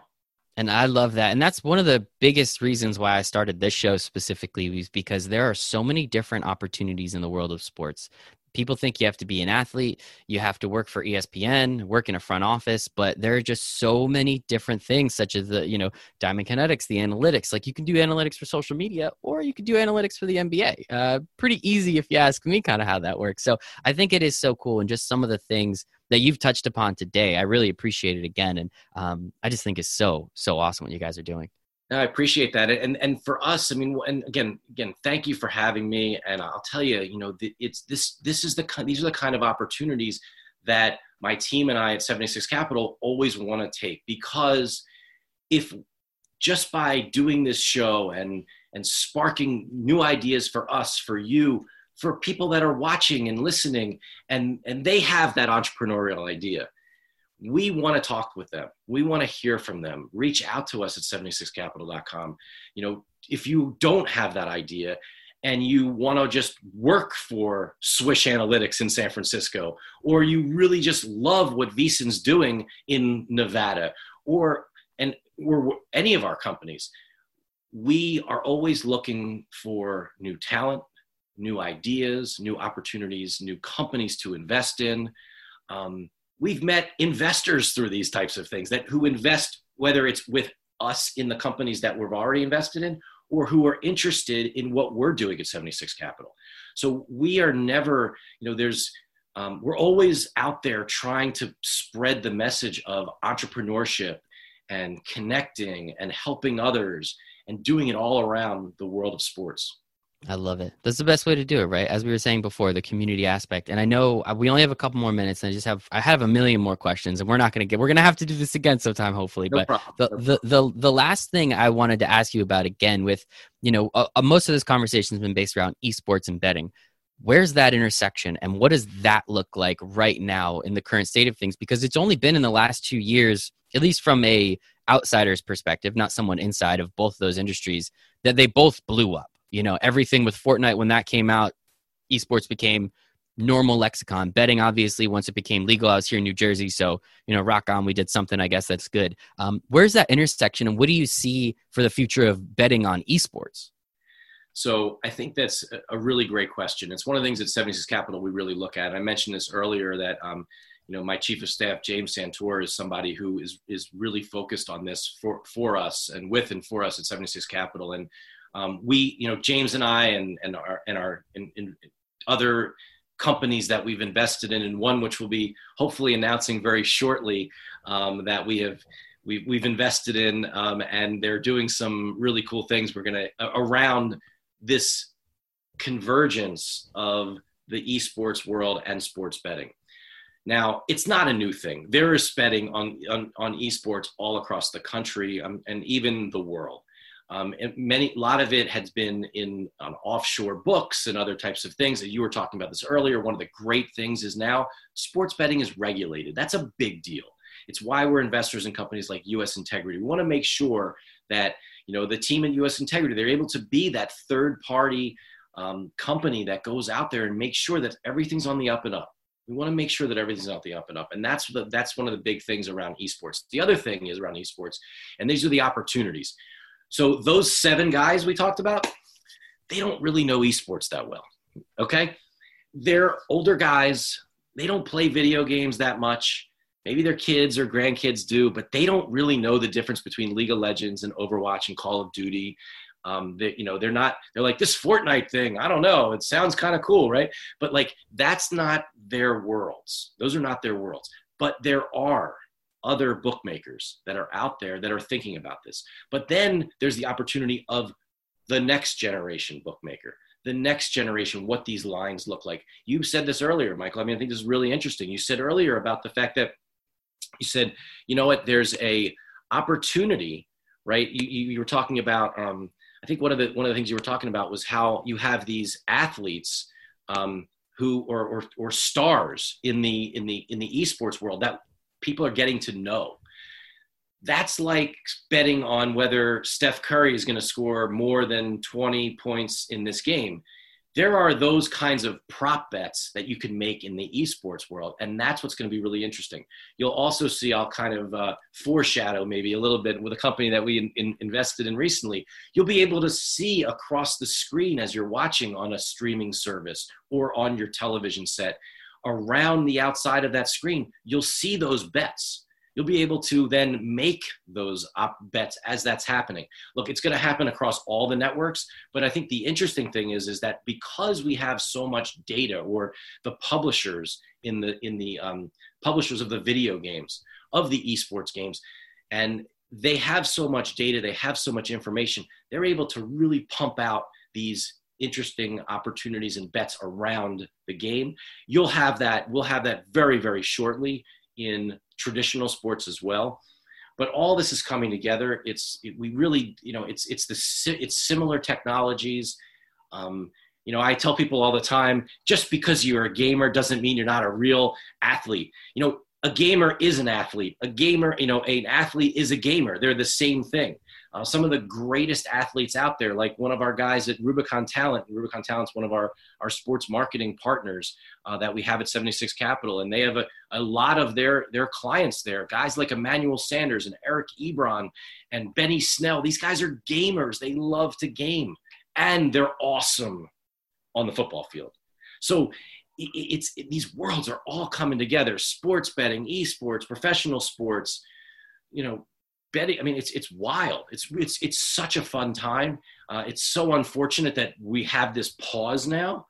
And I love that. And that's one of the biggest reasons why I started this show specifically was because there are so many different opportunities in the world of sports people think you have to be an athlete, you have to work for ESPN, work in a front office, but there are just so many different things, such as the, you know, Diamond Kinetics, the analytics. Like you can do analytics for social media or you can do analytics for the NBA. Uh, pretty easy if you ask me, kind of how that works. So I think it is so cool. And just some of the things that you've touched upon today, I really appreciate it again. And um, I just think it's so, so awesome what you guys are doing. I appreciate that, and and for us, I mean, and again, again, thank you for having me. And I'll tell you, you know, it's this this is the these are the kind of opportunities that my team and I at 76 Capital always want to take because if just by doing this show and and sparking new ideas for us, for you, for people that are watching and listening, and and they have that entrepreneurial idea we want to talk with them. We want to hear from them. Reach out to us at 76capital.com. You know, if you don't have that idea and you want to just work for Swish Analytics in San Francisco, or you really just love what VSiN's doing in Nevada, or and or any of our companies, we are always looking for new talent, new ideas, new opportunities, new companies to invest in. Um, we've met investors through these types of things that who invest whether it's with us in the companies that we've already invested in or who are interested in what we're doing at 76 capital so we are never you know there's um, we're always out there trying to spread the message of entrepreneurship and connecting and helping others and doing it all around the world of sports. I love it. That's the best way to do it, right? As we were saying before, the community aspect. And I know uh, we only have a couple more minutes, and I just have I have a million more questions, and we're not going to get. We're going to have to do this again sometime, hopefully. No but the, the the the last thing I wanted to ask you about again, with you know, uh, uh, most of this conversation has been based around esports and betting. Where's that intersection, and what does that look like right now in the current state of things? Because it's only been in the last two years, at least from a outsider's perspective, not someone inside of both of those industries, that they both blew up you know, everything with Fortnite when that came out, esports became normal lexicon. Betting, obviously, once it became legal, I was here in New Jersey, so you know, rock on. We did something, I guess that's good. Um, where's that intersection, and what do you see for the future of betting on esports? So I think that's a really great question. It's one of the things at 76 Capital we really look at. I mentioned this earlier that um, you know my chief of staff James Santor is somebody who is is really focused on this for for us and with and for us at 76 Capital. And um, we, you know, James and I and and our and our other companies that we've invested in, and one which we'll be hopefully announcing very shortly um, that we have we've, we've invested in, um, and they're doing some really cool things. We're gonna around this convergence of the esports world and sports betting. Now, it's not a new thing. There is betting on, on, on esports all across the country um, and even the world. Um, many, a lot of it has been in on offshore books and other types of things. That you were talking about this earlier. One of the great things is now sports betting is regulated. That's a big deal. It's why we're investors in companies like U.S. Integrity. We want to make sure that you know the team at U.S. Integrity they're able to be that third party um, company that goes out there and makes sure that everything's on the up and up. We want to make sure that everything's on the up and up, and that's the, that's one of the big things around esports. The other thing is around esports, and these are the opportunities. So those seven guys we talked about, they don't really know esports that well. Okay. They're older guys. They don't play video games that much. Maybe their kids or grandkids do, but they don't really know the difference between League of Legends and Overwatch and Call of Duty. Um, they, you know, they're not, they're like this Fortnite thing. I don't know. It sounds kind of cool, right? But like, that's not their worlds. Those are not their worlds. But there are other bookmakers that are out there that are thinking about this. But then there's the opportunity of the next generation bookmaker, the next generation, what these lines look like. You said this earlier, Michael. I mean, I think this is really interesting. You said earlier about the fact that you said, you know what, there's a opportunity, right? You, you, were talking about, um, I think one of the one of the things you were talking about was how you have these athletes um, who or, or, or stars in the in the in the esports world that people are getting to know. That's like betting on whether Steph Curry is going to score more than 20 points in this game. There are those kinds of prop bets that you can make in the esports world, and that's what's going to be really interesting. You'll also see, I'll kind of uh, foreshadow maybe a little bit with a company that we in, in invested in recently. You'll be able to see across the screen as you're watching on a streaming service or on your television set around the outside of that screen, you'll see those bets. You'll be able to then make those op- bets as that's happening. Look, it's going to happen across all the networks, but I think the interesting thing is is that because we have so much data, or the publishers in the in the um, publishers of the video games of the esports games, and they have so much data, they have so much information, they're able to really pump out these interesting opportunities and bets around the game. You'll have that, we'll have that very, very shortly in traditional sports as well. But all this is coming together. It's it, we really, you know, it's it's the it's similar technologies. Um, you know, I tell people all the time, just because you're a gamer doesn't mean you're not a real athlete. You know, a gamer is an athlete. A gamer, you know, an athlete is a gamer. They're the same thing uh, some of the greatest athletes out there, like one of our guys at Rubicon Talent. Rubicon Talent's one of our, our sports marketing partners uh, that we have at 76 Capital, and they have a, a lot of their, their clients there. Guys like Emmanuel Sanders and Eric Ebron and Benny Snell. These guys are gamers. They love to game, and they're awesome on the football field. So it's it, these worlds are all coming together: sports betting, esports, professional sports. You know, betting. I mean, it's it's wild. It's it's it's such a fun time. Uh, it's so unfortunate that we have this pause now.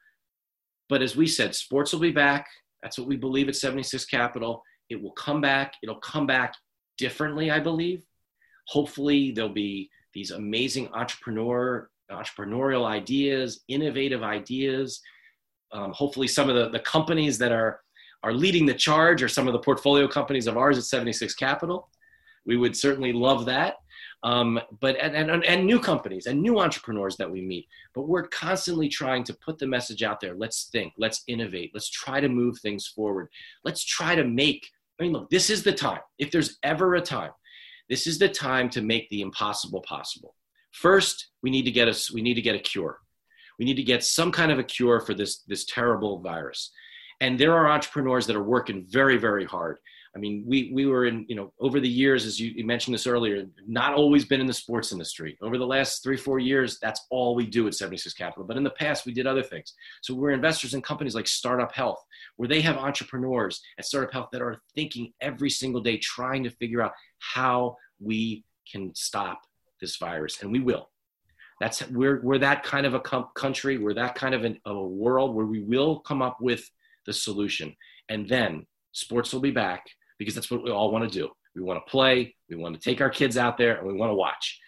But as we said, sports will be back. That's what we believe at 76 Capital. It will come back. It'll come back differently, I believe. hopefully there'll be these amazing entrepreneur entrepreneurial ideas, innovative ideas. Um, hopefully, some of the, the companies that are are leading the charge are some of the portfolio companies of ours at 76 Capital. We would certainly love that. Um, but and, and, and new companies and new entrepreneurs that we meet. But we're constantly trying to put the message out there. Let's think. Let's innovate. Let's try to move things forward. Let's try to make. I mean, look, this is the time. If there's ever a time, this is the time to make the impossible possible. First, we need to get us. We need to get a cure. We need to get some kind of a cure for this this terrible virus. And there are entrepreneurs that are working very, very hard. I mean, we we were in, you know, over the years, as you, mentioned this earlier, not always been in the sports industry. Over the last three, four years, that's all we do at 76 Capital. But in the past, we did other things. So we're investors in companies like Startup Health, where they have entrepreneurs at Startup Health that are thinking every single day, trying to figure out how we can stop this virus, and we will. That's we're we're that kind of a com- country. We're that kind of an, a world where we will come up with the solution, and then sports will be back because that's what we all want to do. We want to play. We want to take our kids out there, and we want to watch.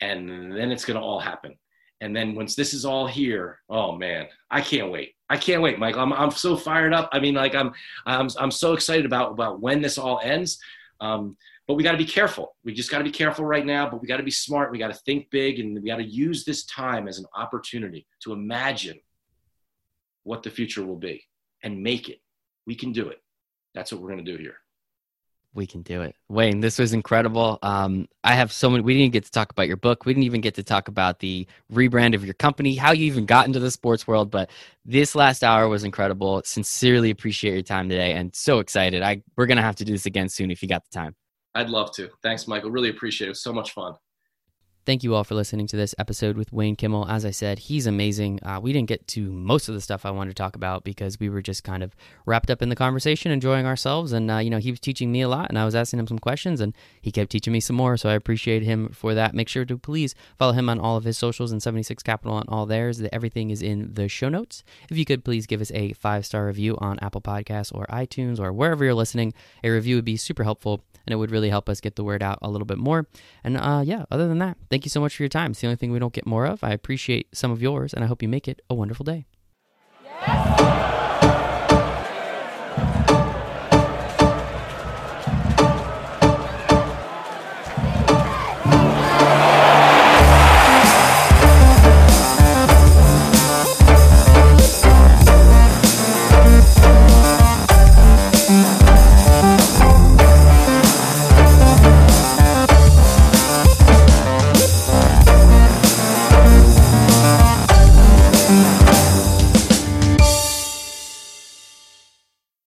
And then it's going to all happen. And then once this is all here, oh man, I can't wait. I can't wait, Michael. I'm, I'm so fired up. I mean, like I'm, I'm, I'm so excited about, about when this all ends. Um, but we got to be careful. We just got to be careful right now, but we got to be smart. We got to think big and we got to use this time as an opportunity to imagine what the future will be and make it. We can do it. That's what we're going to do here. We can do it. Wayne, this was incredible. Um, I have so many. We didn't get to talk about your book. We didn't even get to talk about the rebrand of your company, how you even got into the sports world. But this last hour was incredible. Sincerely appreciate your time today and so excited. I We're going to have to do this again soon if you got the time. I'd love to. Thanks, Michael. Really appreciate it. It was so much fun. Thank you all for listening to this episode with Wayne Kimmel. As I said, he's amazing. Uh, we didn't get to most of the stuff I wanted to talk about because we were just kind of wrapped up in the conversation, enjoying ourselves. And, uh, you know, he was teaching me a lot and I was asking him some questions and he kept teaching me some more. So I appreciate him for that. Make sure to please follow him on all of his socials and 76 Capital on all theirs. Everything is in the show notes. If you could please give us a five star review on Apple Podcasts or iTunes or wherever you're listening, a review would be super helpful and it would really help us get the word out a little bit more. And uh, yeah, other than that, thank Thank you so much for your time. It's the only thing we don't get more of. I appreciate some of yours, and I hope you make it a wonderful day. Yes.